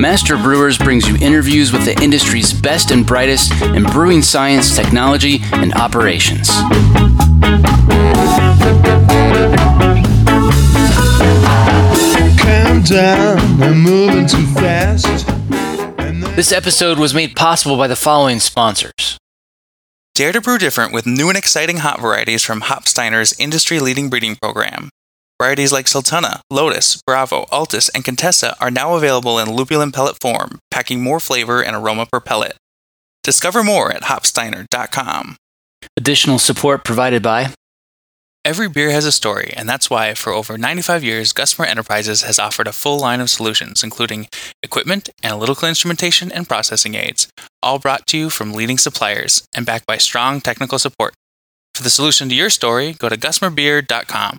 Master Brewers brings you interviews with the industry's best and brightest in brewing science, technology, and operations. Calm down, I'm moving too fast. This episode was made possible by the following sponsors. Dare to brew different with new and exciting hop varieties from Hopsteiner's industry leading breeding program. Varieties like Sultana, Lotus, Bravo, Altus, and Contessa are now available in lupulin pellet form, packing more flavor and aroma per pellet. Discover more at hopsteiner.com. Additional support provided by Every beer has a story, and that's why, for over 95 years, Gusmer Enterprises has offered a full line of solutions, including equipment, analytical instrumentation, and processing aids, all brought to you from leading suppliers and backed by strong technical support. For the solution to your story, go to gusmerbeer.com.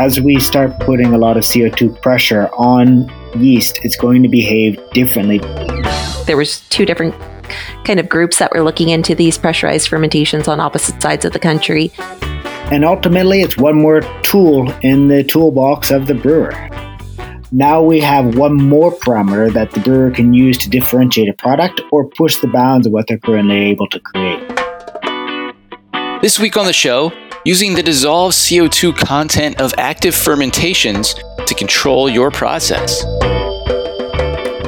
As we start putting a lot of CO2 pressure on yeast, it's going to behave differently. There was two different kind of groups that were looking into these pressurized fermentations on opposite sides of the country. And ultimately, it's one more tool in the toolbox of the brewer. Now we have one more parameter that the brewer can use to differentiate a product or push the bounds of what they're currently able to create. This week on the show, using the dissolved CO2 content of active fermentations to control your process.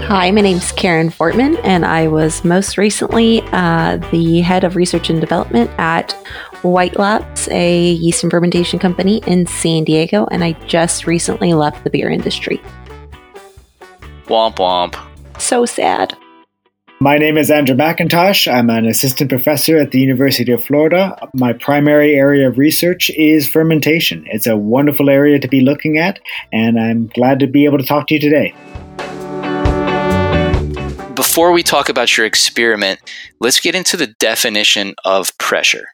Hi, my name is Karen Fortmann, and I was most recently uh, the head of research and development at White Labs, a yeast and fermentation company in San Diego, and I just recently left the beer industry. Womp womp. So sad. My name is Andrew MacIntosh. I'm an assistant professor at the University of Florida. My primary area of research is fermentation. It's a wonderful area to be looking at, and I'm glad to be able to talk to you today. Before we talk about your experiment, let's get into the definition of pressure.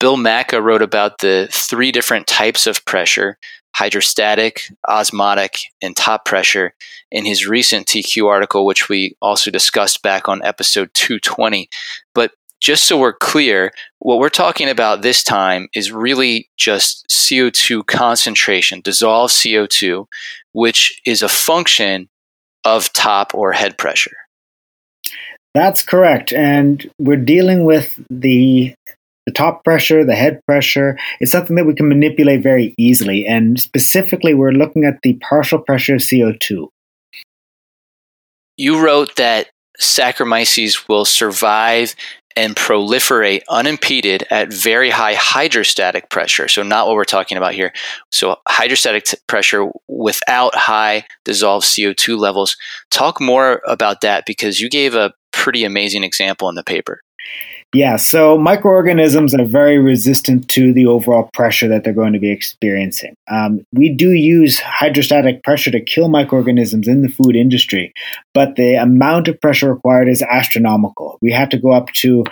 Bill Macka wrote about the three different types of pressure hydrostatic, osmotic, and top pressure in his recent TQ article, which we also discussed back on episode 220. But just so we're clear, what we're talking about this time is really just CO2 concentration, dissolved CO2, which is a function of top or head pressure. That's correct. And we're dealing with the the top pressure, the head pressure, is something that we can manipulate very easily. And specifically, we're looking at the partial pressure of CO2. You wrote that Saccharomyces will survive and proliferate unimpeded at very high hydrostatic pressure. So, not what we're talking about here. So, hydrostatic t- pressure without high dissolved CO2 levels. Talk more about that because you gave a pretty amazing example in the paper. Yeah, so microorganisms are very resistant to the overall pressure that they're going to be experiencing. Um, we do use hydrostatic pressure to kill microorganisms in the food industry, but the amount of pressure required is astronomical. We have to go up to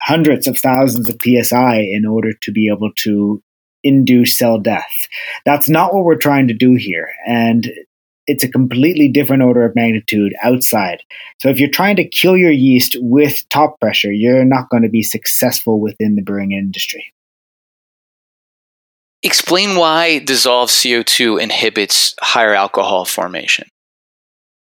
hundreds of thousands of psi in order to be able to induce cell death. That's not what we're trying to do here. And it's a completely different order of magnitude outside. So if you're trying to kill your yeast with top pressure, you're not going to be successful within the brewing industry. Explain why dissolved CO2 inhibits higher alcohol formation.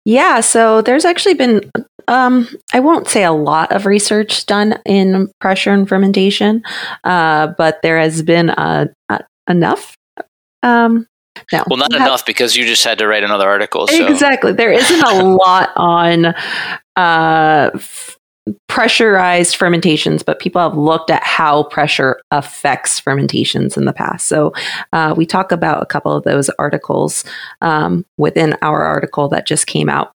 Yeah, so there's actually been, um, I won't say a lot of research done in pressure and fermentation, uh, but there has been uh, uh enough um, no. Well, not enough because you just had to write another article. So. Exactly. There isn't a lot on uh, f- pressurized fermentations, but people have looked at how pressure affects fermentations in the past. So uh, we talk about a couple of those articles um, within our article that just came out.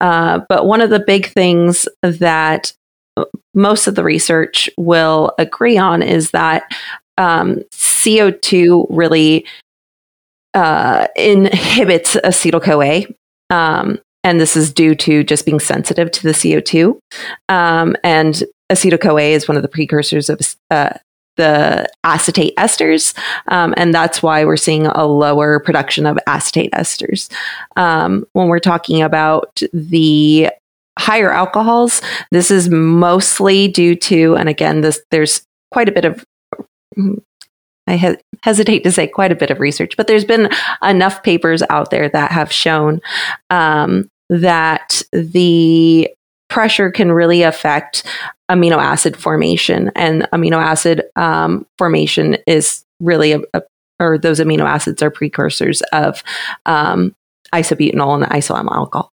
Uh, but one of the big things that most of the research will agree on is that um, CO2 really uh, inhibits acetyl CoA. Um, and this is due to just being sensitive to the CO2. Um, and acetyl CoA is one of the precursors of uh, the acetate esters, um, and that's why we're seeing a lower production of acetate esters. Um, when we're talking about the higher alcohols, this is mostly due to, and again, this there's quite a bit of I he- hesitate to say quite a bit of research, but there's been enough papers out there that have shown um, that the pressure can really affect amino acid formation, and amino acid um, formation is really a, a, or those amino acids are precursors of um, isobutanol and isoamyl alcohol.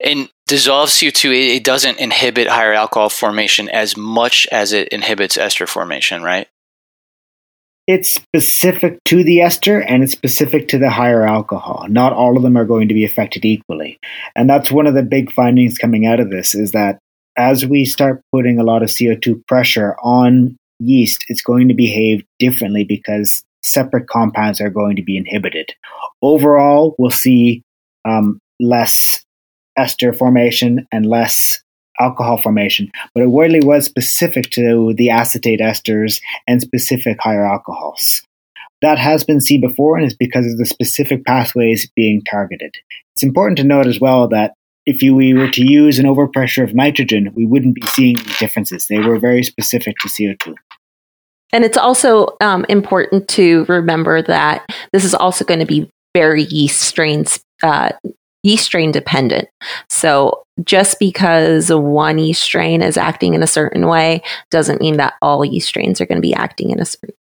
And dissolved CO2, it doesn't inhibit higher alcohol formation as much as it inhibits ester formation, right? It's specific to the ester and it's specific to the higher alcohol. Not all of them are going to be affected equally. And that's one of the big findings coming out of this is that as we start putting a lot of CO2 pressure on yeast, it's going to behave differently because separate compounds are going to be inhibited. Overall, we'll see um, less ester formation and less alcohol formation, but it really was specific to the acetate esters and specific higher alcohols. That has been seen before and is because of the specific pathways being targeted. It's important to note as well that if we were to use an overpressure of nitrogen, we wouldn't be seeing these differences. They were very specific to CO2. And it's also um, important to remember that this is also going to be very yeast strains uh, yeast strain dependent. So just because one yeast strain is acting in a certain way doesn't mean that all yeast strains are going to be acting in a certain way.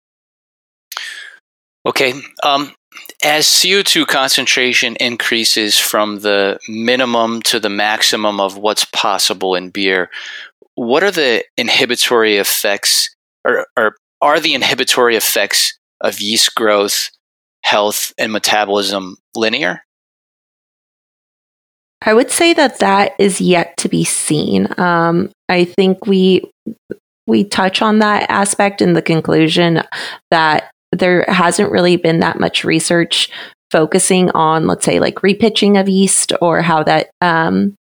Okay. Um, as CO2 concentration increases from the minimum to the maximum of what's possible in beer, what are the inhibitory effects, or, or are the inhibitory effects of yeast growth, health, and metabolism linear? I would say that that is yet to be seen. Um, I think we we touch on that aspect in the conclusion that there hasn't really been that much research focusing on, let's say, like repitching of yeast or how that um,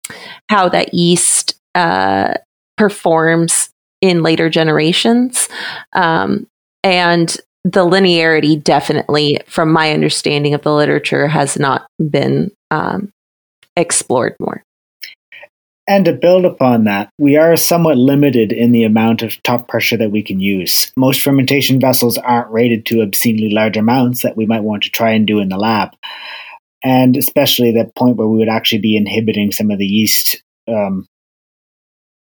how that yeast uh, performs in later generations, um, and the linearity definitely, from my understanding of the literature, has not been um, explored more. And to build upon that, we are somewhat limited in the amount of top pressure that we can use. Most fermentation vessels aren't rated to obscenely large amounts that we might want to try and do in the lab. And especially the point where we would actually be inhibiting some of the yeast um,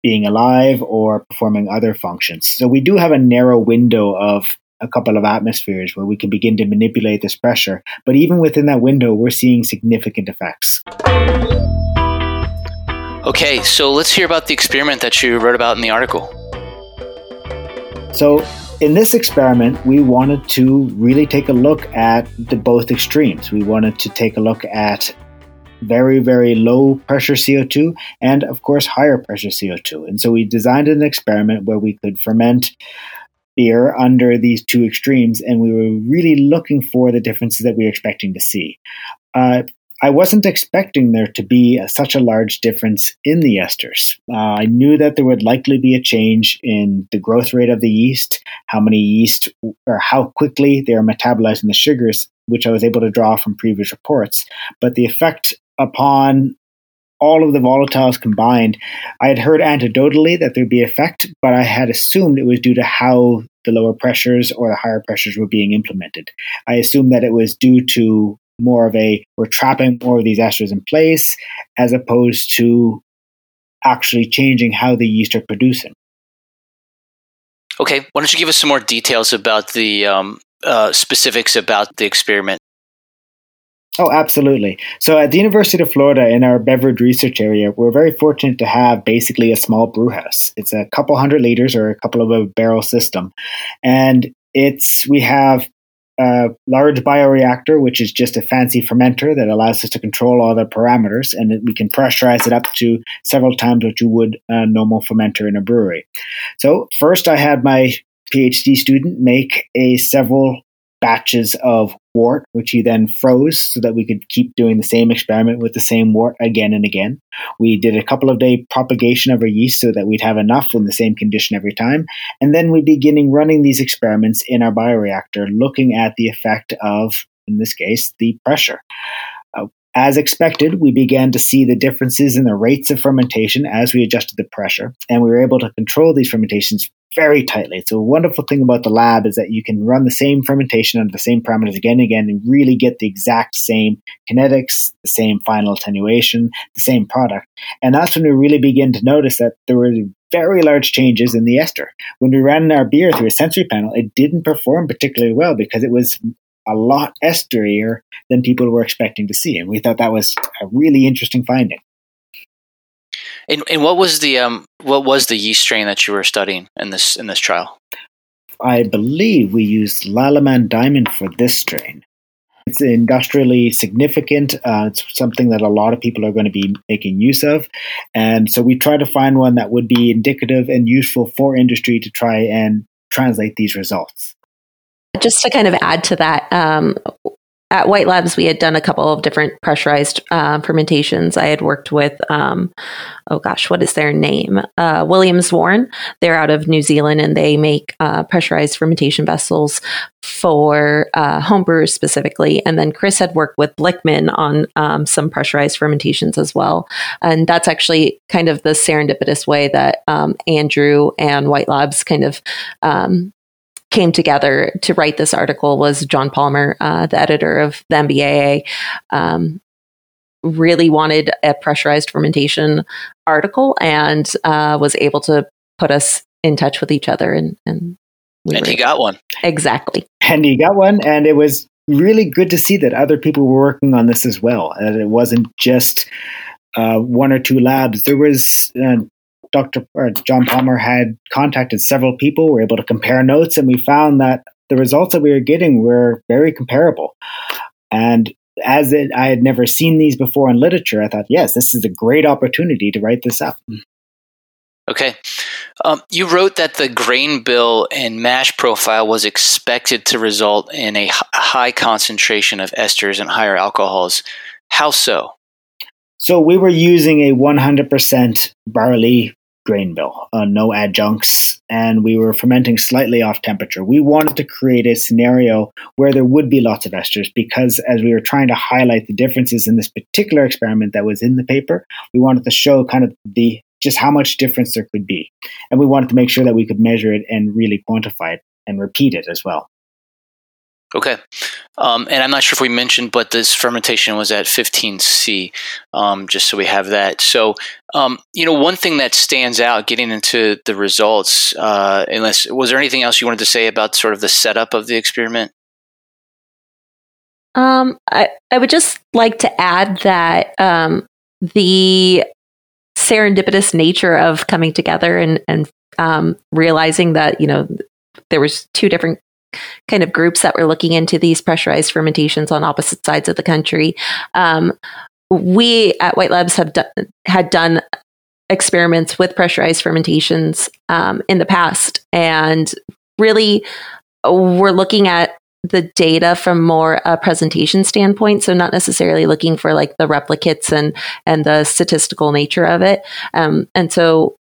being alive or performing other functions. So we do have a narrow window of a couple of atmospheres where we can begin to manipulate this pressure. But even within that window, we're seeing significant effects. Okay, so let's hear about the experiment that you wrote about in the article. So, in this experiment, we wanted to really take a look at the both extremes. We wanted to take a look at very, very low pressure CO2 and, of course, higher pressure CO2. And so we designed an experiment where we could ferment beer under these two extremes, and we were really looking for the differences that we were expecting to see. Uh, I wasn't expecting there to be a, such a large difference in the esters. Uh, I knew that there would likely be a change in the growth rate of the yeast, how many yeast or how quickly they are metabolizing the sugars, which I was able to draw from previous reports. But the effect upon all of the volatiles combined, I had heard anecdotally that there'd be effect, but I had assumed it was due to how the lower pressures or the higher pressures were being implemented. I assumed that it was due to more of a we're trapping more of these esters in place as opposed to actually changing how the yeast are producing. Okay, why don't you give us some more details about the um, uh, specifics about the experiment? Oh, absolutely. So at the University of Florida in our beverage research area, we're very fortunate to have basically a small brew house. It's a couple hundred liters or a couple of a barrel system. And it's, we have a large bioreactor, which is just a fancy fermenter that allows us to control all the parameters, and we can pressurize it up to several times what you would a normal fermenter in a brewery. So first, I had my PhD student make a several batches of wort, which he then froze so that we could keep doing the same experiment with the same wort again and again. We did a couple of day propagation of our yeast so that we'd have enough in the same condition every time. And then we'd beginning running these experiments in our bioreactor, looking at the effect of, in this case, the pressure. As expected, we began to see the differences in the rates of fermentation as we adjusted the pressure, and we were able to control these fermentations very tightly. So, a wonderful thing about the lab is that you can run the same fermentation under the same parameters again and again and really get the exact same kinetics, the same final attenuation, the same product. And that's when we really begin to notice that there were very large changes in the ester. When we ran our beer through a sensory panel, it didn't perform particularly well because it was a lot esterier than people were expecting to see. And we thought that was a really interesting finding. And, and what was the um, what was the yeast strain that you were studying in this in this trial? I believe we used Lallemand Diamond for this strain. It's industrially significant. Uh, it's something that a lot of people are going to be making use of. And so we try to find one that would be indicative and useful for industry to try and translate these results. Just to kind of add to that, um, at White Labs, we had done a couple of different pressurized uh, fermentations. I had worked with, um, oh gosh, what is their name? Uh, WilliamsWarn. They're out of New Zealand and they make uh, pressurized fermentation vessels for uh, homebrewers specifically. And then Chris had worked with Blichmann on um, some pressurized fermentations as well. And that's actually kind of the serendipitous way that um, Andrew and White Labs kind of um, came together to write this article was John Palmer, uh, the editor of the MBAA. Um, really wanted a pressurized fermentation article and uh, was able to put us in touch with each other and and, we and he got one. Exactly. And he got one and it was really good to see that other people were working on this as well that it wasn't just uh, one or two labs. There was uh, Dr. John Palmer had contacted several people. We were able to compare notes, and we found that the results that we were getting were very comparable. And as it, I had never seen these before in literature, I thought, yes, this is a great opportunity to write this up. Okay. Um, you wrote that the grain bill and mash profile was expected to result in a high concentration of esters and higher alcohols. How so? So we were using a 100% barley grain bill, uh, no adjuncts, and we were fermenting slightly off temperature. We wanted to create a scenario where there would be lots of esters because as we were trying to highlight the differences in this particular experiment that was in the paper, we wanted to show kind of the just how much difference there could be. And we wanted to make sure that we could measure it and really quantify it and repeat it as well. Okay. Um, and I'm not sure if we mentioned, but this fermentation was at 15C, um, just so we have that. So, um, you know, one thing that stands out getting into the results, uh, unless, was there anything else you wanted to say about sort of the setup of the experiment? Um, I, I would just like to add that um, the serendipitous nature of coming together and, and um, realizing that, you know, there was two different kind of groups that were looking into these pressurized fermentations on opposite sides of the country. Um, we at White Labs have do- had done experiments with pressurized fermentations um, in the past, and really we're looking at the data from more a presentation standpoint so not necessarily looking for like the replicates and and the statistical nature of it um, and so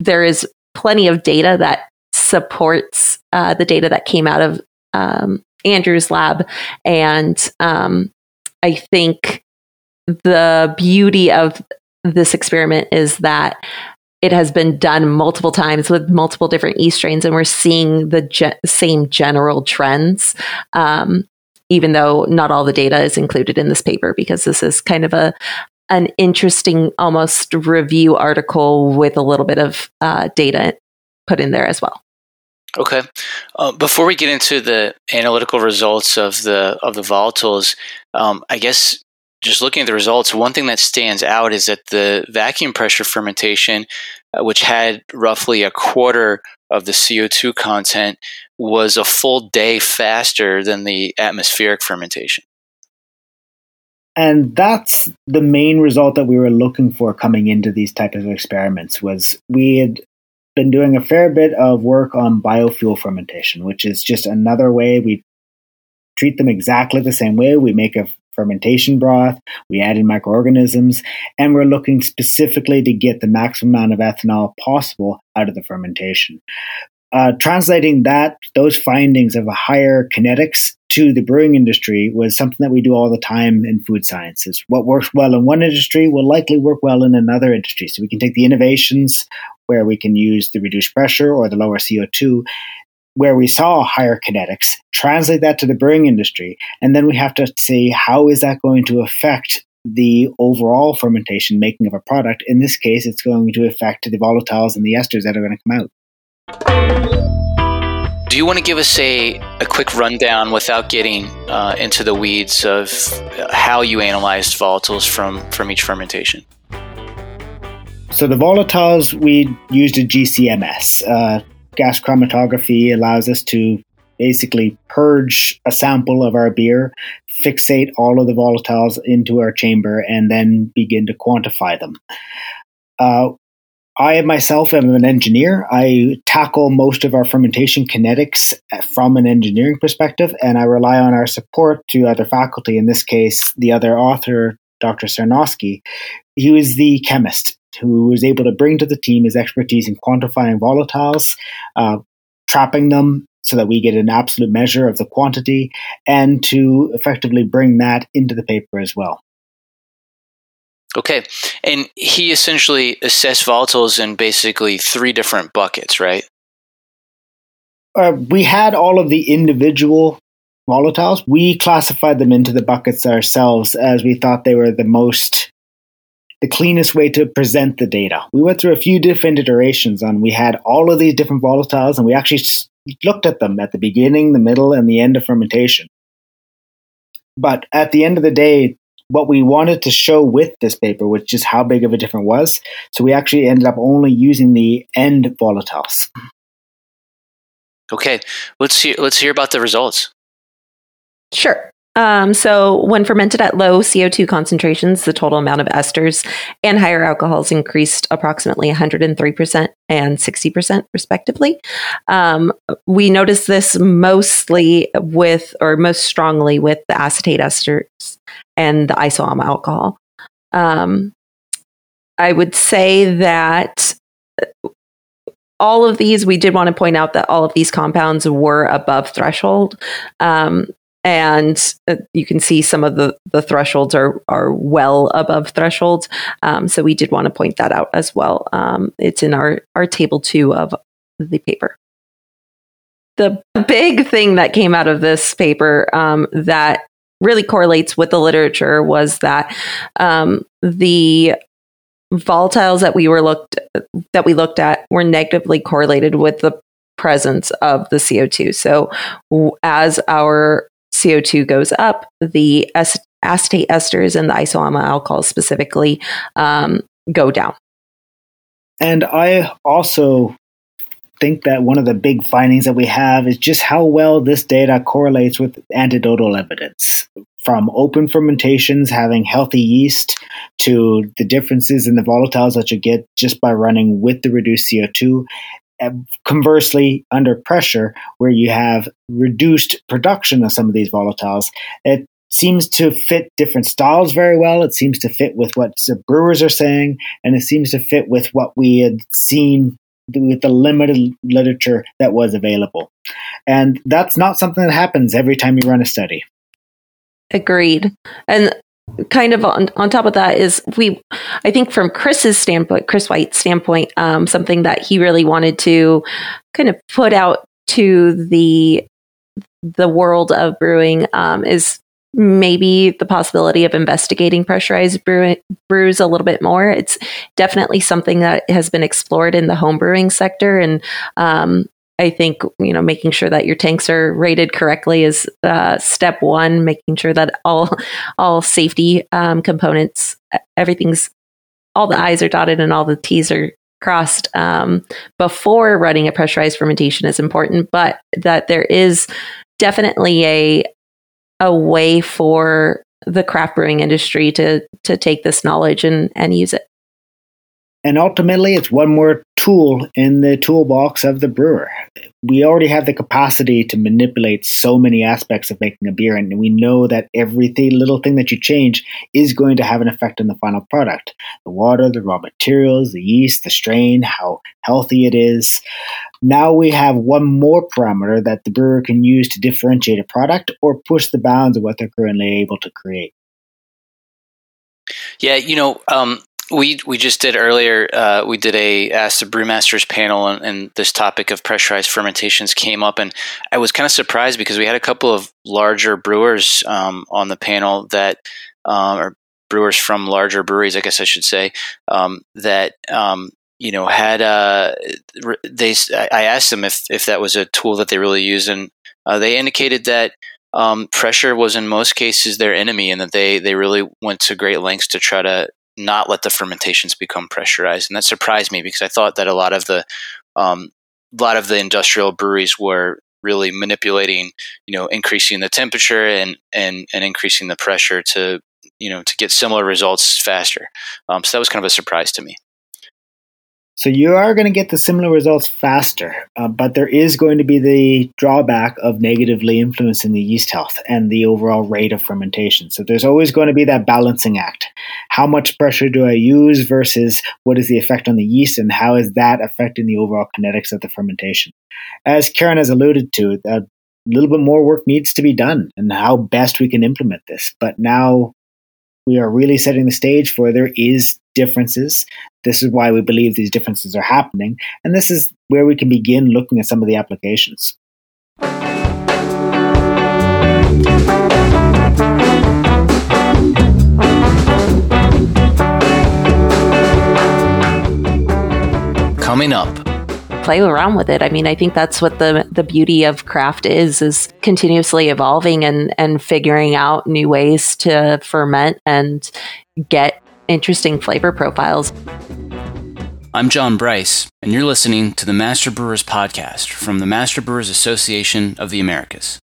there is plenty of data that supports uh, the data that came out of um, Andrew's lab. And um, I think the beauty of this experiment is that it has been done multiple times with multiple different E strains, and we're seeing the ge- same general trends. Um, even though not all the data is included in this paper, because this is kind of a an interesting, almost review article with a little bit of uh, data put in there as well. Okay. Uh, before we get into the analytical results of the of the volatiles, um, I guess just looking at the results, one thing that stands out is that the vacuum pressure fermentation, uh, which had roughly a quarter of the CO2 content, was a full day faster than the atmospheric fermentation. And that's the main result that we were looking for coming into these types of experiments was we had been doing a fair bit of work on biofuel fermentation, which is just another way we treat them exactly the same way. We make a fermentation broth, we add in microorganisms, and we're looking specifically to get the maximum amount of ethanol possible out of the fermentation. Uh, translating that those findings of a higher kinetics to the brewing industry was something that we do all the time in food sciences. What works well in one industry will likely work well in another industry. So we can take the innovations where we can use the reduced pressure or the lower CO2 where we saw higher kinetics, translate that to the brewing industry, and then we have to see how is that going to affect the overall fermentation making of a product. In this case, it's going to affect the volatiles and the esters that are going to come out. Do you want to give us a, a quick rundown without getting uh, into the weeds of how you analyzed volatiles from, from each fermentation? So the volatiles we used a GCMS. Uh, gas chromatography allows us to basically purge a sample of our beer, fixate all of the volatiles into our chamber, and then begin to quantify them. Uh, I myself am an engineer. I tackle most of our fermentation kinetics from an engineering perspective, and I rely on our support to other faculty. In this case, the other author, Dr. Sarnoski. he was the chemist who was able to bring to the team his expertise in quantifying volatiles, uh, trapping them so that we get an absolute measure of the quantity, and to effectively bring that into the paper as well. Okay. And he essentially assessed volatiles in basically three different buckets, right? Uh, we had all of the individual volatiles. We classified them into the buckets ourselves as we thought they were the most the cleanest way to present the data. We went through a few different iterations on we had all of these different volatiles and we actually looked at them at the beginning, the middle, and the end of fermentation. But at the end of the day, what we wanted to show with this paper was just how big of a difference was. So we actually ended up only using the end volatiles. Okay, let's hear let's hear about the results. Sure. Um, so, when fermented at low CO2 concentrations, the total amount of esters and higher alcohols increased approximately 103% and 60%, respectively. Um, we noticed this mostly with, or most strongly with the acetate esters and the isoamyl alcohol. Um, I would say that all of these, we did want to point out that all of these compounds were above threshold. Um, and uh, you can see some of the, the thresholds are, are well above thresholds. Um, so we did want to point that out as well. Um, it's in our, our table two of the paper. The big thing that came out of this paper um, that really correlates with the literature was that um, the volatiles that we were looked that we looked at were negatively correlated with the presence of the CO2. So as our CO2 goes up, the acetate esters and the isoamyl alcohols specifically um, go down. And I also think that one of the big findings that we have is just how well this data correlates with anecdotal evidence. From open fermentations having healthy yeast to the differences in the volatiles that you get just by running with the reduced CO2 Uh, conversely, under pressure, where you have reduced production of some of these volatiles, it seems to fit different styles very well. It seems to fit with what the brewers are saying, and it seems to fit with what we had seen with the limited literature that was available. And that's not something that happens every time you run a study. Agreed. And kind of on, on top of that is we i think from chris's standpoint chris white's standpoint um, something that he really wanted to kind of put out to the the world of brewing um, is maybe the possibility of investigating pressurized brew- brews a little bit more. It's definitely something that has been explored in the home brewing sector and um, I think you know making sure that your tanks are rated correctly is uh, step one. Making sure that all all safety um, components, everything's all the I's are dotted and all the T's are crossed um, before running a pressurized fermentation is important. But that there is definitely a a way for the craft brewing industry to to take this knowledge and and use it. And ultimately, it's one more tool in the toolbox of the brewer. We already have the capacity to manipulate so many aspects of making a beer, and we know that every little thing that you change is going to have an effect on the final product the water, the raw materials, the yeast, the strain, how healthy it is. Now we have one more parameter that the brewer can use to differentiate a product or push the bounds of what they're currently able to create. Yeah, you know, um, we we just did earlier. Uh, we did a ask the brewmasters panel, and, and, this topic of pressurized fermentations came up, and I was kind of surprised because we had a couple of larger brewers um, on the panel that, um, or brewers from larger breweries, I guess I should say, um, that um, you know had uh, they. I asked them if if that was a tool that they really use, and uh, they indicated that. Um, pressure was in most cases their enemy, and that they they really went to great lengths to try to not let the fermentations become pressurized, and that surprised me because I thought that a lot of the um, a lot of the industrial breweries were really manipulating, you know, increasing the temperature and and and increasing the pressure to you know to get similar results faster. Um, so that was kind of a surprise to me. So you are going to get the similar results faster, uh, but there is going to be the drawback of negatively influencing the yeast health and the overall rate of fermentation. So there's always going to be that balancing act. How much pressure do I use versus what is the effect on the yeast and how is that affecting the overall kinetics of the fermentation? As Karen has alluded to, a little bit more work needs to be done and how best we can implement this. But now we are really setting the stage for there is differences. This is why we believe these differences are happening. And this is where we can begin looking at some of the applications. Coming up play around with it. I mean, I think that's what the the beauty of craft is is continuously evolving and and figuring out new ways to ferment and get interesting flavor profiles. I'm John Bryce, and you're listening to the Master Brewers Podcast from the Master Brewers Association of the Americas.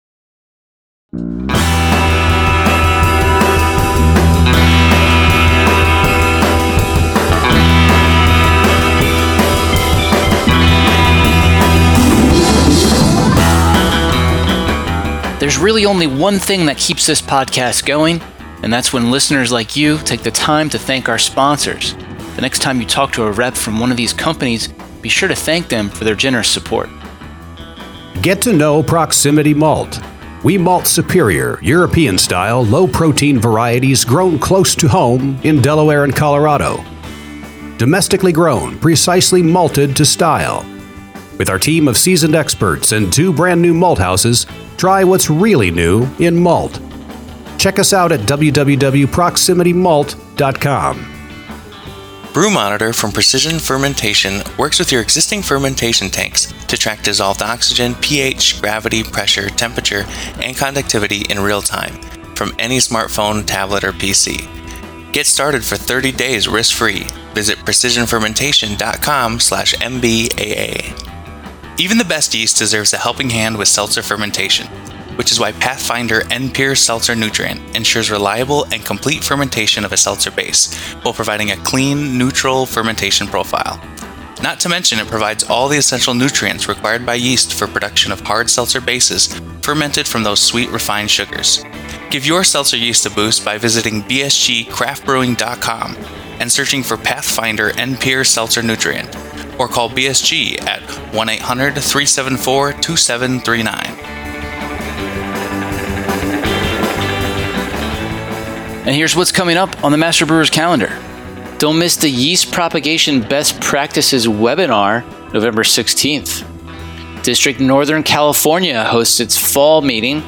Really only one thing that keeps this podcast going, and that's when listeners like you take the time to thank our sponsors. The next time you talk to a rep from one of these companies, be sure to thank them for their generous support. Get to know Proximity Malt. We malt superior, European style, low protein varieties grown close to home in Delaware and Colorado. Domestically grown, precisely malted to style. With our team of seasoned experts and two brand new malt houses, try what's really new in malt. Check us out at www.proximitymalt.com. Brew Monitor from Precision Fermentation works with your existing fermentation tanks to track dissolved oxygen, pH, gravity, pressure, temperature, and conductivity in real time from any smartphone, tablet, or PC. Get started for 30 days risk-free. Visit precisionfermentation.com/mbaa. Even the best yeast deserves a helping hand with seltzer fermentation, which is why Pathfinder N-Pure Seltzer Nutrient ensures reliable and complete fermentation of a seltzer base while providing a clean, neutral fermentation profile. Not to mention, it provides all the essential nutrients required by yeast for production of hard seltzer bases fermented from those sweet, refined sugars. Give your seltzer yeast a boost by visiting bsgcraftbrewing.com and searching for Pathfinder N-Pure Seltzer Nutrient or call BSG at 1 800 374 2739. And here's what's coming up on the Master Brewers calendar. Don't miss the Yeast Propagation Best Practices webinar November 16th. District Northern California hosts its fall meeting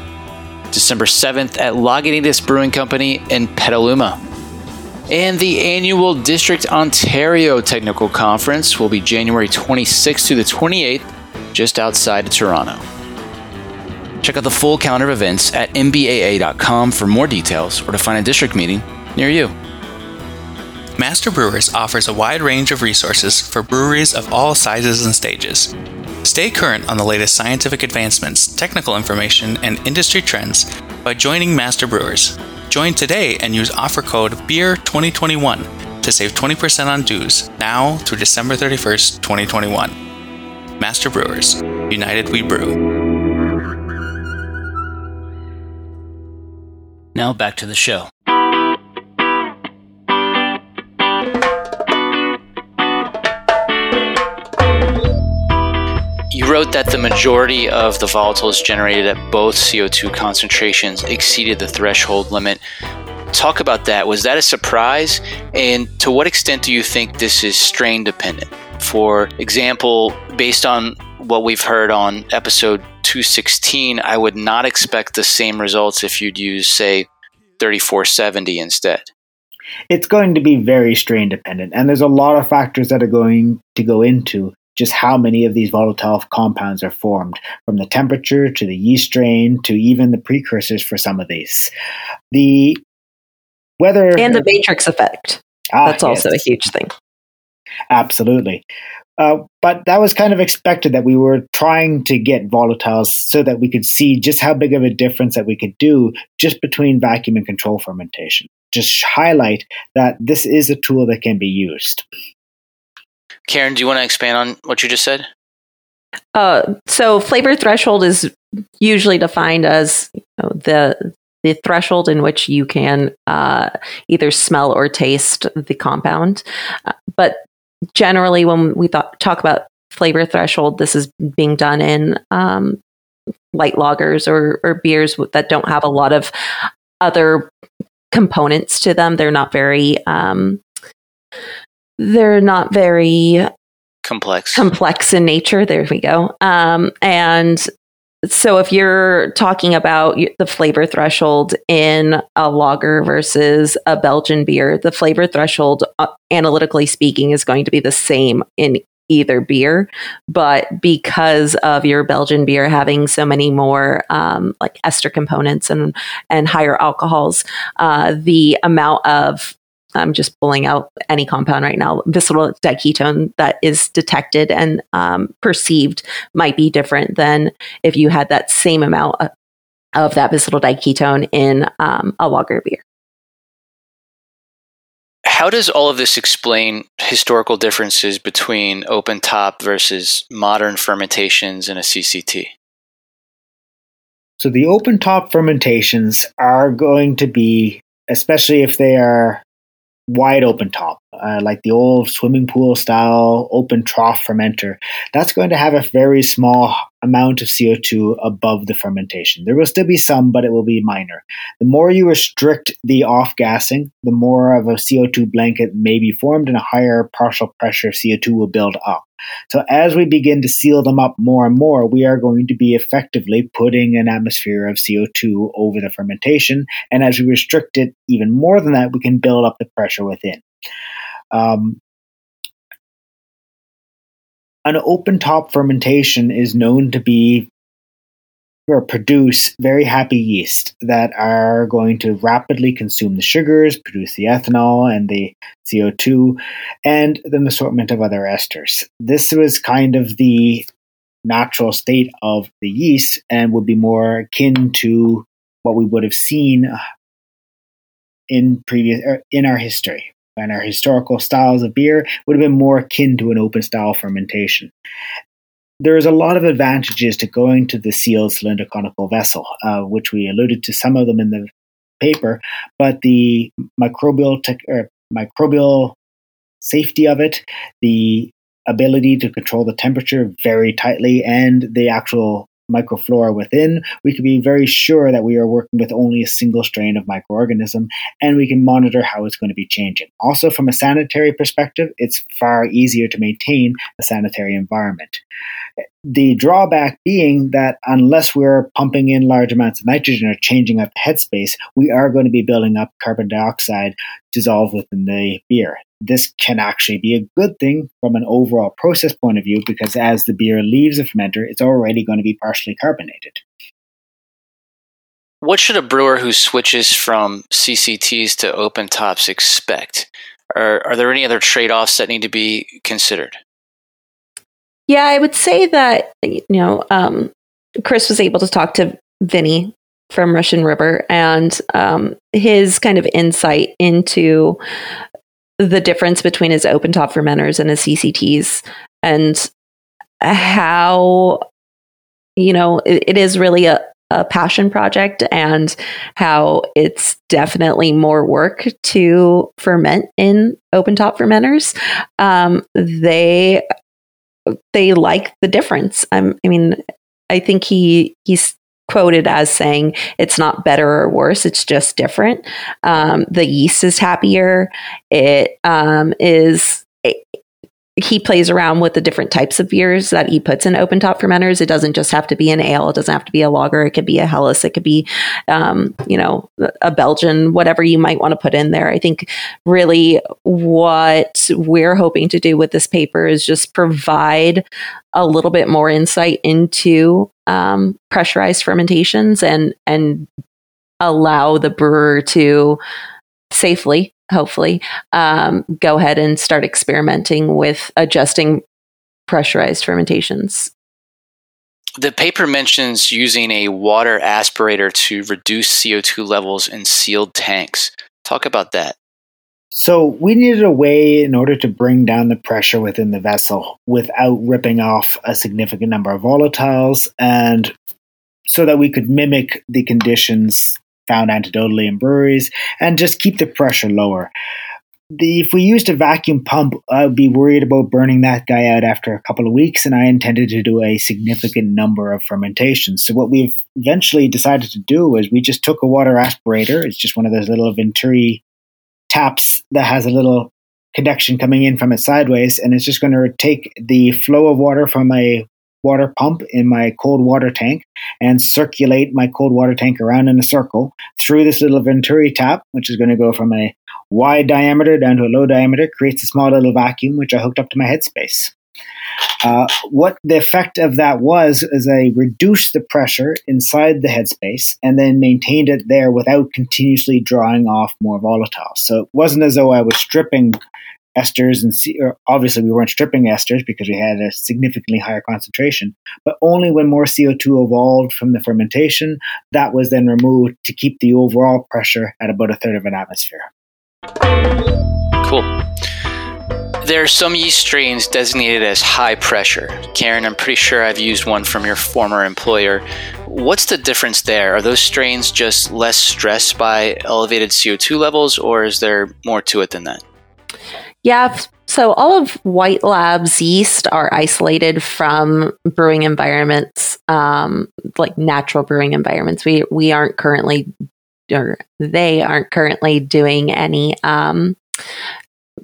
December 7th at Lagunitas Brewing Company in Petaluma. And the annual District Ontario Technical Conference will be January 26th to the 28th just outside of Toronto. Check out the full calendar of events at mbaa.com for more details or to find a district meeting near you. Master Brewers offers a wide range of resources for breweries of all sizes and stages. Stay current on the latest scientific advancements, technical information, and industry trends by joining Master Brewers. Join today and use offer code BEER2021 to save 20% on dues now through December 31st, 2021. Master Brewers, United We Brew. Now back to the show. Wrote that the majority of the volatiles generated at both CO2 concentrations exceeded the threshold limit. Talk about that. Was that a surprise? And to what extent do you think this is strain dependent? For example, based on what we've heard on episode 216, I would not expect the same results if you'd use, say, 3470 instead. It's going to be very strain dependent, and there's a lot of factors that are going to go into just how many of these volatile compounds are formed, from the temperature to the yeast strain to even the precursors for some of these. The whether and the matrix effect. Ah, That's also yes. a huge thing. Absolutely. Uh, but that was kind of expected that we were trying to get volatiles so that we could see just how big of a difference that we could do just between vacuum and control fermentation. Just highlight that this is a tool that can be used. Karen, do you want to expand on what you just said? Uh, so flavor threshold is usually defined as you know, the the threshold in which you can uh, either smell or taste the compound. Uh, but generally, when we thought, talk about flavor threshold, this is being done in um, light lagers or, or beers that don't have a lot of other components to them. They're not very um, they're not very complex complex in nature. There we go. Um, and so if you're talking about the flavor threshold in a lager versus a Belgian beer, the flavor threshold, uh, analytically speaking, is going to be the same in either beer. But because of your Belgian beer having so many more um, like ester components and and higher alcohols, uh, the amount of I'm just pulling out any compound right now, vicinal diketone that is detected and um, perceived might be different than if you had that same amount of, of that vicinal diketone in um, a lager beer. How does all of this explain historical differences between open top versus modern fermentations in a CCT? So, the open top fermentations are going to be, especially if they are wide open top, uh, like the old swimming pool style open trough fermenter, that's going to have a very small amount of CO2 above the fermentation. There will still be some, but it will be minor. The more you restrict the off gassing, the more of a CO2 blanket may be formed and a higher partial pressure CO2 will build up. So as we begin to seal them up more and more, we are going to be effectively putting an atmosphere of CO2 over the fermentation. And as we restrict it even more than that, we can build up the pressure within. Um, an open top fermentation is known to be or produce very happy yeast that are going to rapidly consume the sugars, produce the ethanol and the CO2, and an assortment of other esters. This was kind of the natural state of the yeast and would be more akin to what we would have seen in previous er, in our history and our historical styles of beer would have been more akin to an open style fermentation. There's a lot of advantages to going to the sealed cylinder conical vessel, uh, which we alluded to some of them in the paper, but the microbial te- microbial safety of it, the ability to control the temperature very tightly, and the actual microflora within, we can be very sure that we are working with only a single strain of microorganism and we can monitor how it's going to be changing. Also, from a sanitary perspective, it's far easier to maintain a sanitary environment. The drawback being that unless we're pumping in large amounts of nitrogen or changing up the headspace, we are going to be building up carbon dioxide dissolved within the beer. This can actually be a good thing from an overall process point of view because as the beer leaves the fermenter, it's already going to be partially carbonated. What should a brewer who switches from CCTs to open tops expect? Are, are there any other trade offs that need to be considered? Yeah, I would say that, you know, um, Chris was able to talk to Vinny from Russian River and um, his kind of insight into the difference between his open top fermenters and his CCTs and how, you know, it, it is really a, a passion project and how it's definitely more work to ferment in open top fermenters. Um, they they like the difference. Um, I mean, I think he he's quoted as saying it's not better or worse it's just different um, the yeast is happier it um, is he plays around with the different types of beers that he puts in open top fermenters. It doesn't just have to be an ale. It doesn't have to be a lager. It could be a Helles. It could be, um, you know, a Belgian, whatever you might want to put in there. I think really what we're hoping to do with this paper is just provide a little bit more insight into um, pressurized fermentations and and allow the brewer to safely hopefully, um, go ahead and start experimenting with adjusting pressurized fermentations. The paper mentions using a water aspirator to reduce CO2 levels in sealed tanks. Talk about that. So, we needed a way in order to bring down the pressure within the vessel without ripping off a significant number of volatiles and so that we could mimic the conditions found anecdotally in breweries and just keep the pressure lower. The, if we used a vacuum pump, I'd be worried about burning that guy out after a couple of weeks, and I intended to do a significant number of fermentations. So, what we've eventually decided to do is we just took a water aspirator. It's just one of those little Venturi taps that has a little conduction coming in from it sideways, and it's just going to take the flow of water from a water pump in my cold water tank and circulate my cold water tank around in a circle through this little Venturi tap, which is going to go from a wide diameter down to a low diameter, creates a small little vacuum, which I hooked up to my headspace. Uh, what the effect of that was is I reduced the pressure inside the headspace and then maintained it there without continuously drawing off more volatiles. So it wasn't as though I was stripping esters and C- obviously we weren't stripping esters because we had a significantly higher concentration but only when more co2 evolved from the fermentation that was then removed to keep the overall pressure at about a third of an atmosphere cool there are some yeast strains designated as high pressure. Karen, I'm pretty sure I've used one from your former employer. What's the difference there? Are those strains just less stressed by elevated CO2 levels, or is there more to it than that? Yeah. So all of White Labs' yeast are isolated from brewing environments, um, like natural brewing environments. We we aren't currently, or they aren't currently doing any um,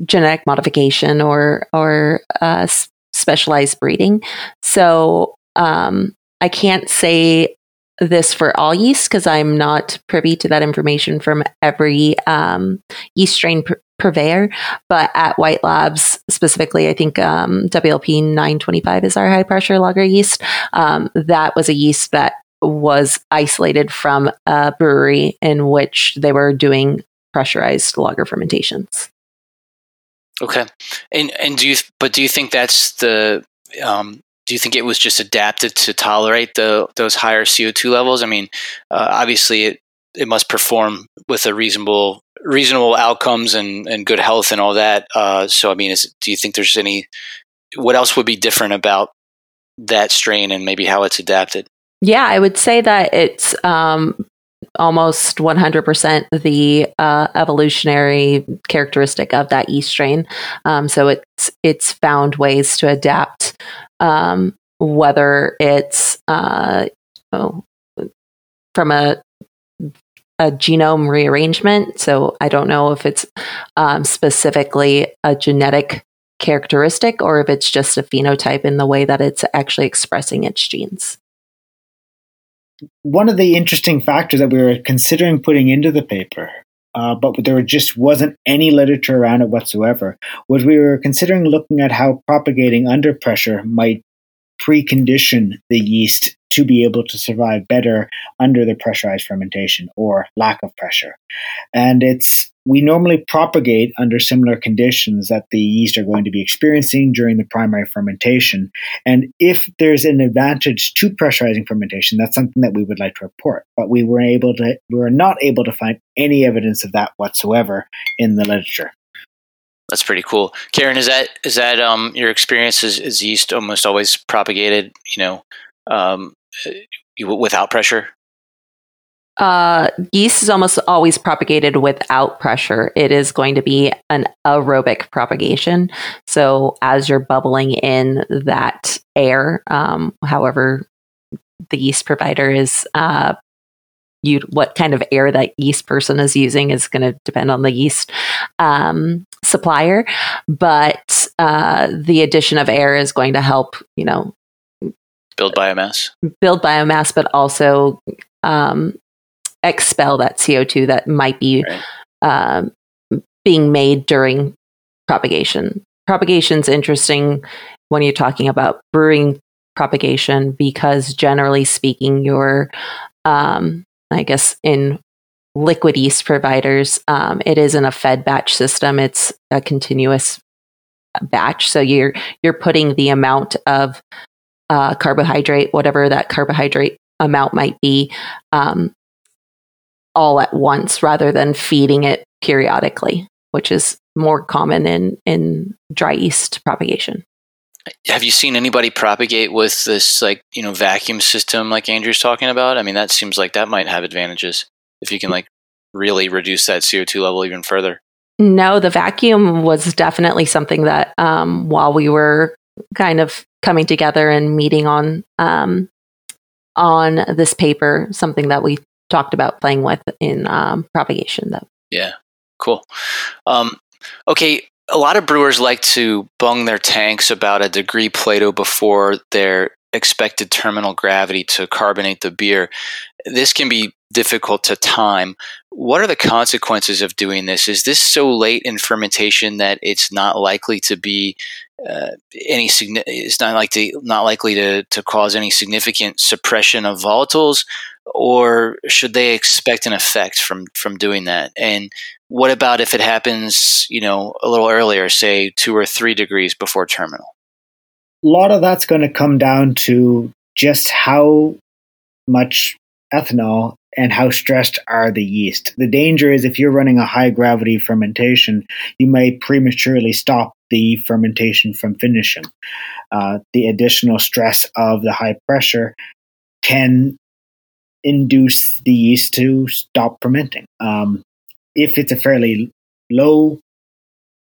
genetic modification or or uh, specialized breeding. So um, I can't say this for all yeast because I'm not privy to that information from every um, yeast strain pr- purveyor. But at White Labs specifically, I think um, WLP 925 is our high pressure lager yeast. Um, that was a yeast that was isolated from a brewery in which they were doing pressurized lager fermentations. Okay, and and do you but do you think that's the um, do you think it was just adapted to tolerate the those higher CO two levels? I mean, uh, obviously it it must perform with a reasonable reasonable outcomes and, and good health and all that. Uh, so I mean, is, do you think there's any what else would be different about that strain and maybe how it's adapted? Yeah, I would say that it's um, almost 100% the uh, evolutionary characteristic of that yeast strain. Um, so it's it's found ways to adapt um, whether it's uh, oh, from a a genome rearrangement. So I don't know if it's um, specifically a genetic characteristic or if it's just a phenotype in the way that it's actually expressing its genes. One of the interesting factors that we were considering putting into the paper, uh, but there just wasn't any literature around it whatsoever, was we were considering looking at how propagating under pressure might precondition the yeast to be able to survive better under the pressurized fermentation or lack of pressure. And it's we normally propagate under similar conditions that the yeast are going to be experiencing during the primary fermentation. And if there's an advantage to pressurizing fermentation, that's something that we would like to report. But we were able to we were not able to find any evidence of that whatsoever in the literature. That's pretty cool. Karen, is that is that um your experience is, is yeast almost always propagated, you know, um, without pressure? Uh, yeast is almost always propagated without pressure. It is going to be an aerobic propagation. So as you're bubbling in that air, um, however the yeast provider is uh, you what kind of air that yeast person is using is going to depend on the yeast um, supplier but uh, the addition of air is going to help you know build biomass build biomass but also um, expel that co2 that might be right. um, being made during propagation propagation is interesting when you're talking about brewing propagation because generally speaking your um, I guess in liquid yeast providers, um, it isn't a fed batch system; it's a continuous batch. So you're you're putting the amount of uh, carbohydrate, whatever that carbohydrate amount might be, um, all at once, rather than feeding it periodically, which is more common in in dry yeast propagation. Have you seen anybody propagate with this like you know vacuum system like andrew's talking about? I mean that seems like that might have advantages if you can like really reduce that co2 level even further. No the vacuum was definitely something that um, while we were kind of coming together and meeting on um, on this paper something that we talked about playing with in um, propagation though. Yeah. Cool. Um, okay a lot of brewers like to bung their tanks about a degree Plato before their expected terminal gravity to carbonate the beer. This can be difficult to time. What are the consequences of doing this? Is this so late in fermentation that it's not likely to be uh, any it's not like to, not likely to, to cause any significant suppression of volatiles, or should they expect an effect from from doing that? And what about if it happens, you know, a little earlier, say two or three degrees before terminal? A lot of that's going to come down to just how much ethanol and how stressed are the yeast. The danger is if you're running a high gravity fermentation, you may prematurely stop the fermentation from finishing. Uh, the additional stress of the high pressure can induce the yeast to stop fermenting. Um, if it's a fairly low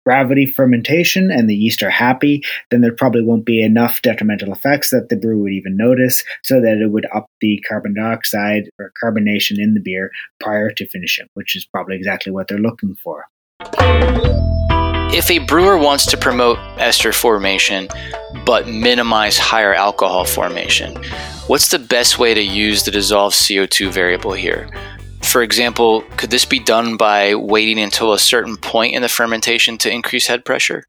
gravity fermentation and the yeast are happy, then there probably won't be enough detrimental effects that the brewer would even notice so that it would up the carbon dioxide or carbonation in the beer prior to finishing, which is probably exactly what they're looking for. If a brewer wants to promote ester formation but minimize higher alcohol formation, what's the best way to use the dissolved CO2 variable here? For example, could this be done by waiting until a certain point in the fermentation to increase head pressure?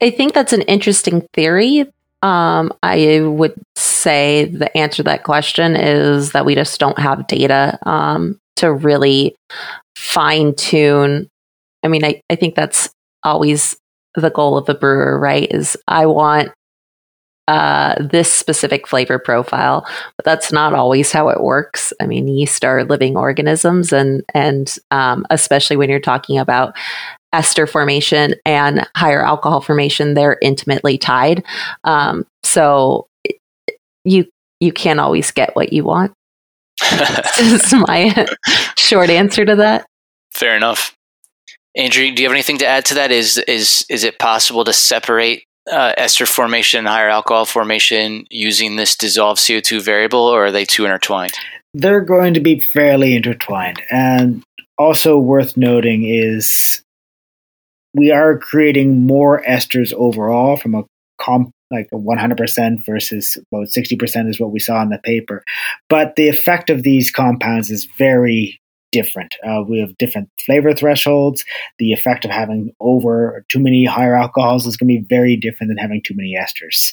I think that's an interesting theory. Um, I would say the answer to that question is that we just don't have data um, to really fine tune. I mean, I, I think that's always the goal of the brewer, right? Is I want uh, this specific flavor profile, but that's not always how it works. I mean, yeast are living organisms, and and um, especially when you're talking about ester formation and higher alcohol formation, they're intimately tied. Um, so you you can't always get what you want. is my short answer to that. Fair enough. Andrew, do you have anything to add to that? Is is is it possible to separate uh, ester formation and higher alcohol formation using this dissolved CO2 variable, or are they too intertwined? They're going to be fairly intertwined. And also worth noting is we are creating more esters overall from a comp like a 100% versus about 60% is what we saw in the paper. But the effect of these compounds is very different. Uh, we have different flavor thresholds. The effect of having over too many higher alcohols is going to be very different than having too many esters.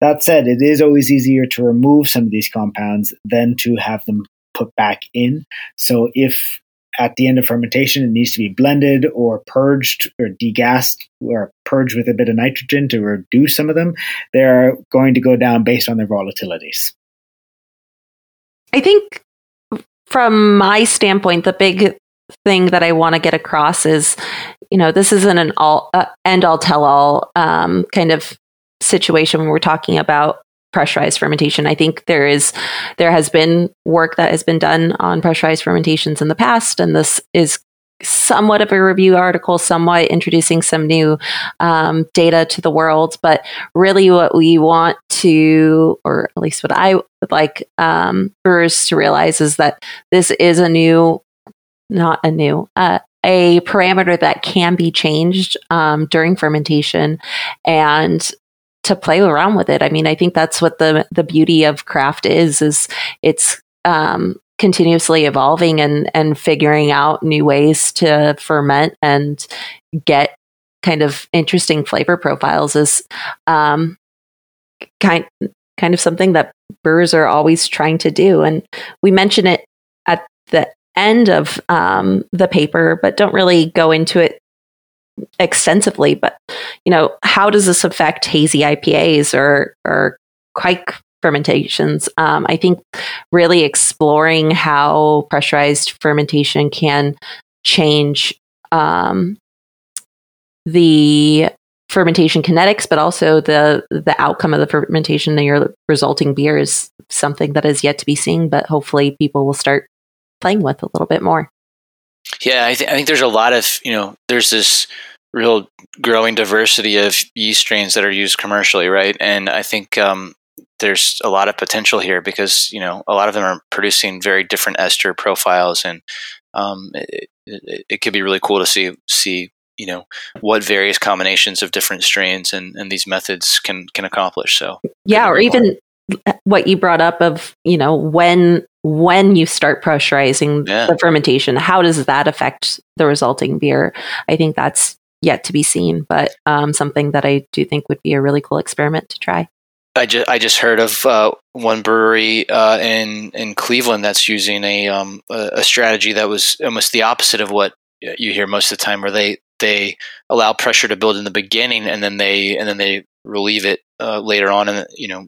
That said, it is always easier to remove some of these compounds than to have them put back in. So if at the end of fermentation, it needs to be blended or purged or degassed or purged with a bit of nitrogen to reduce some of them. They're going to go down based on their volatilities. I think from my standpoint, the big thing that I want to get across is, you know, this isn't an all uh, end all tell all um, kind of situation when we're talking about pressurized fermentation. I think there is there has been work that has been done on pressurized fermentations in the past, and this is somewhat of a review article, somewhat introducing some new um, data to the world. But really, what we want to, or at least what I would like um, brewers to realize, is that this is a new, not a new, uh, a parameter that can be changed um, during fermentation and to play around with it. I mean, I think that's what the the beauty of craft is is it's um, continuously evolving and and figuring out new ways to ferment and get kind of interesting flavor profiles is um, kind kind of something that brewers are always trying to do. And we mention it at the end of um, the paper, but don't really go into it extensively, but you know, how does this affect hazy IPAs or or kveik fermentations? Um, I think really exploring how pressurized fermentation can change um, the fermentation kinetics, but also the the outcome of the fermentation and your resulting beer is something that is yet to be seen. But hopefully, people will start playing with a little bit more. Yeah, I, th- I think there's a lot of you know there's this real growing diversity of yeast strains that are used commercially, right? And I think um, there's a lot of potential here because you know a lot of them are producing very different ester profiles, and um, it, it, it, could be really cool to see see you know what various combinations of different strains and, and these methods can can accomplish. So yeah, or even what you brought up of you know when when you start pressurizing yeah. the fermentation how does that affect the resulting beer i think that's yet to be seen but um, something that i do think would be a really cool experiment to try i just i just heard of uh, one brewery uh, in in cleveland that's using a um, a strategy that was almost the opposite of what you hear most of the time where they they allow pressure to build in the beginning and then they and then they relieve it uh, later on and you know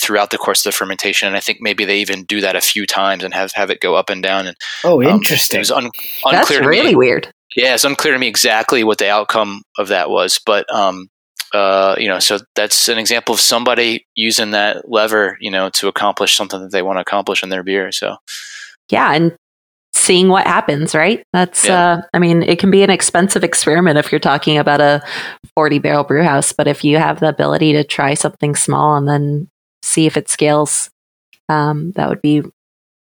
throughout the course of the fermentation. And I think maybe they even do that a few times and have, have it go up and down. And oh, interesting. Um, it was un- unclear. That's really me. weird. Yeah, it's unclear to me exactly what the outcome of that was, but um, uh, you know, so that's an example of somebody using that lever, you know, to accomplish something that they want to accomplish in their beer. So, yeah, and seeing what happens, right? That's, yeah. uh, I mean, it can be an expensive experiment if you're talking about a 40 barrel brew house, but if you have the ability to try something small and then see if it scales. Um, that would be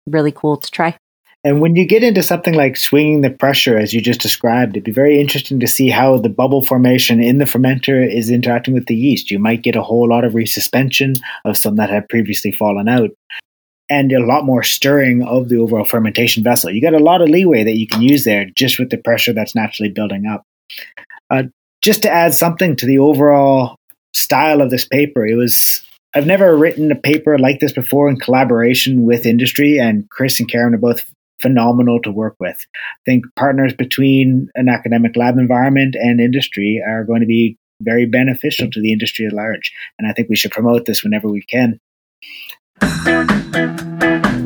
really cool to try. And when you get into something like swinging the pressure, as you just described, it'd be very interesting to see how the bubble formation in the fermenter is interacting with the yeast. You might get a whole lot of resuspension of some that had previously fallen out, and a lot more stirring of the overall fermentation vessel. You got a lot of leeway that you can use there just with the pressure that's naturally building up. Uh, just to add something to the overall style of this paper, it was I've never written a paper like this before in collaboration with industry, and Chris and Karen are both phenomenal to work with. I think partners between an academic lab environment and industry are going to be very beneficial to the industry at large, and I think we should promote this whenever we can.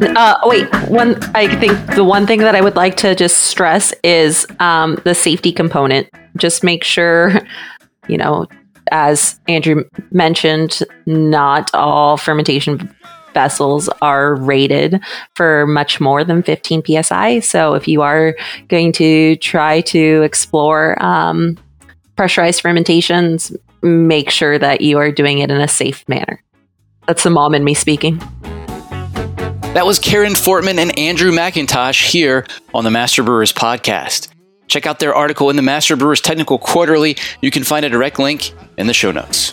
Uh, wait, one. I think the one thing that I would like to just stress is um, the safety component. Just make sure, you know, as Andrew mentioned, not all fermentation vessels are rated for much more than 15 psi. So if you are going to try to explore um, pressurized fermentations, make sure that you are doing it in a safe manner. That's the mom in me speaking. That was Karen Fortmann and Andrew MacIntosh here on the Master Brewers podcast. Check out their article in the Master Brewers Technical Quarterly. You can find a direct link in the show notes.